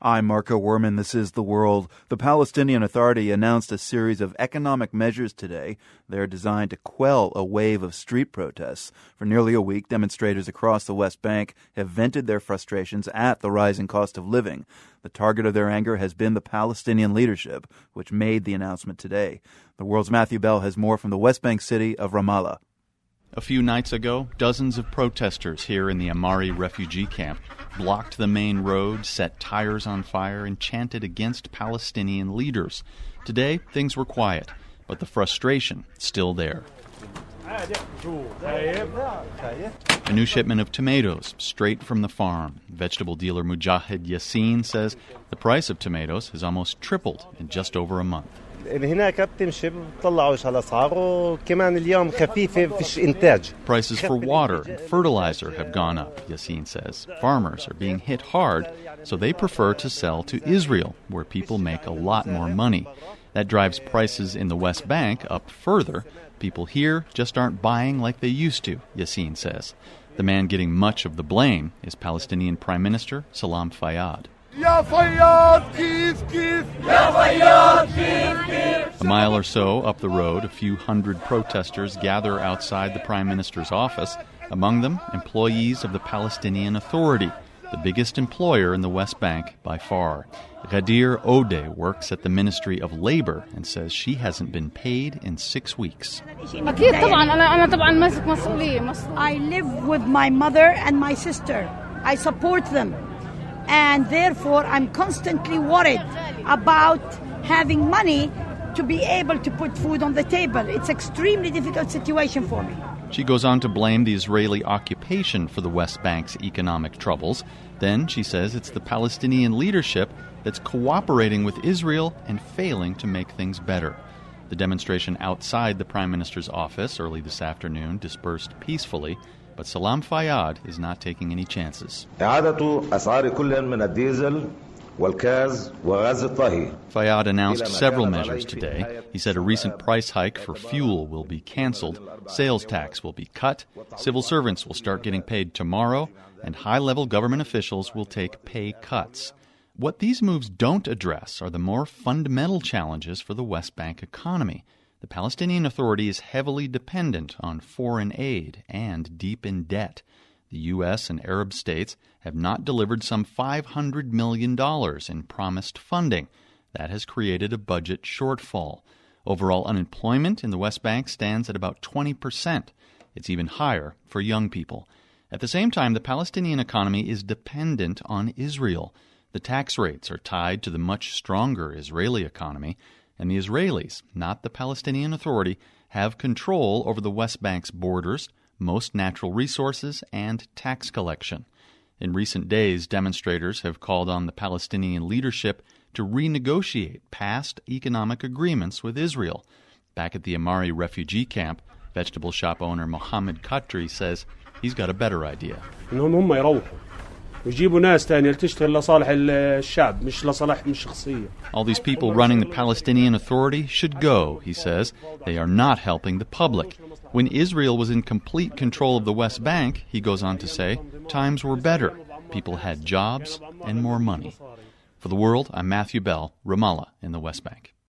I'm Marco Werman. This is The World. The Palestinian Authority announced a series of economic measures today. They're designed to quell a wave of street protests. For nearly a week, demonstrators across the West Bank have vented their frustrations at the rising cost of living. The target of their anger has been the Palestinian leadership, which made the announcement today. The World's Matthew Bell has more from the West Bank city of Ramallah. A few nights ago, dozens of protesters here in the Amari refugee camp blocked the main road, set tires on fire, and chanted against Palestinian leaders. Today, things were quiet, but the frustration still there. A new shipment of tomatoes straight from the farm. Vegetable dealer Mujahid Yassin says the price of tomatoes has almost tripled in just over a month. هناك بتمشي بتطلعوش على الاسعار وكمان اليوم خفيفه فيش انتاج Prices for water and fertilizer have gone up, Yassin says. Farmers are being hit hard, so they prefer to sell to Israel, where people make a lot more money. That drives prices in the West Bank up further. People here just aren't buying like they used to, Yassin says. The man getting much of the blame is Palestinian Prime Minister Salam Fayyad. A mile or so up the road, a few hundred protesters gather outside the Prime Minister's office, among them employees of the Palestinian Authority, the biggest employer in the West Bank by far. Ghadir Ode works at the Ministry of Labor and says she hasn't been paid in six weeks. I live with my mother and my sister. I support them. And therefore, I'm constantly worried about having money to be able to put food on the table. It's extremely difficult situation for me. She goes on to blame the Israeli occupation for the West Bank's economic troubles. Then she says it's the Palestinian leadership that's cooperating with Israel and failing to make things better. The demonstration outside the Prime Minister's office early this afternoon dispersed peacefully, but Salam Fayyad is not taking any chances. Fayyad announced several measures today. He said a recent price hike for fuel will be canceled, sales tax will be cut, civil servants will start getting paid tomorrow, and high level government officials will take pay cuts. What these moves don't address are the more fundamental challenges for the West Bank economy. The Palestinian Authority is heavily dependent on foreign aid and deep in debt. The U.S. and Arab states have not delivered some $500 million in promised funding. That has created a budget shortfall. Overall unemployment in the West Bank stands at about 20%. It's even higher for young people. At the same time, the Palestinian economy is dependent on Israel. The tax rates are tied to the much stronger Israeli economy, and the Israelis, not the Palestinian Authority, have control over the West Bank's borders, most natural resources, and tax collection. In recent days, demonstrators have called on the Palestinian leadership to renegotiate past economic agreements with Israel. Back at the Amari refugee camp, vegetable shop owner Mohammed Khatri says he's got a better idea. ويجيبوا ناس تانية تشتغل لصالح الشعب مش لصالحهم الشخصية. All these people running the Palestinian Authority should go, he says. They are not helping the public. When Israel was in complete control of the West Bank, he goes on to say, times were better. People had jobs and more money. For the world, I'm Matthew Bell, Ramallah in the West Bank.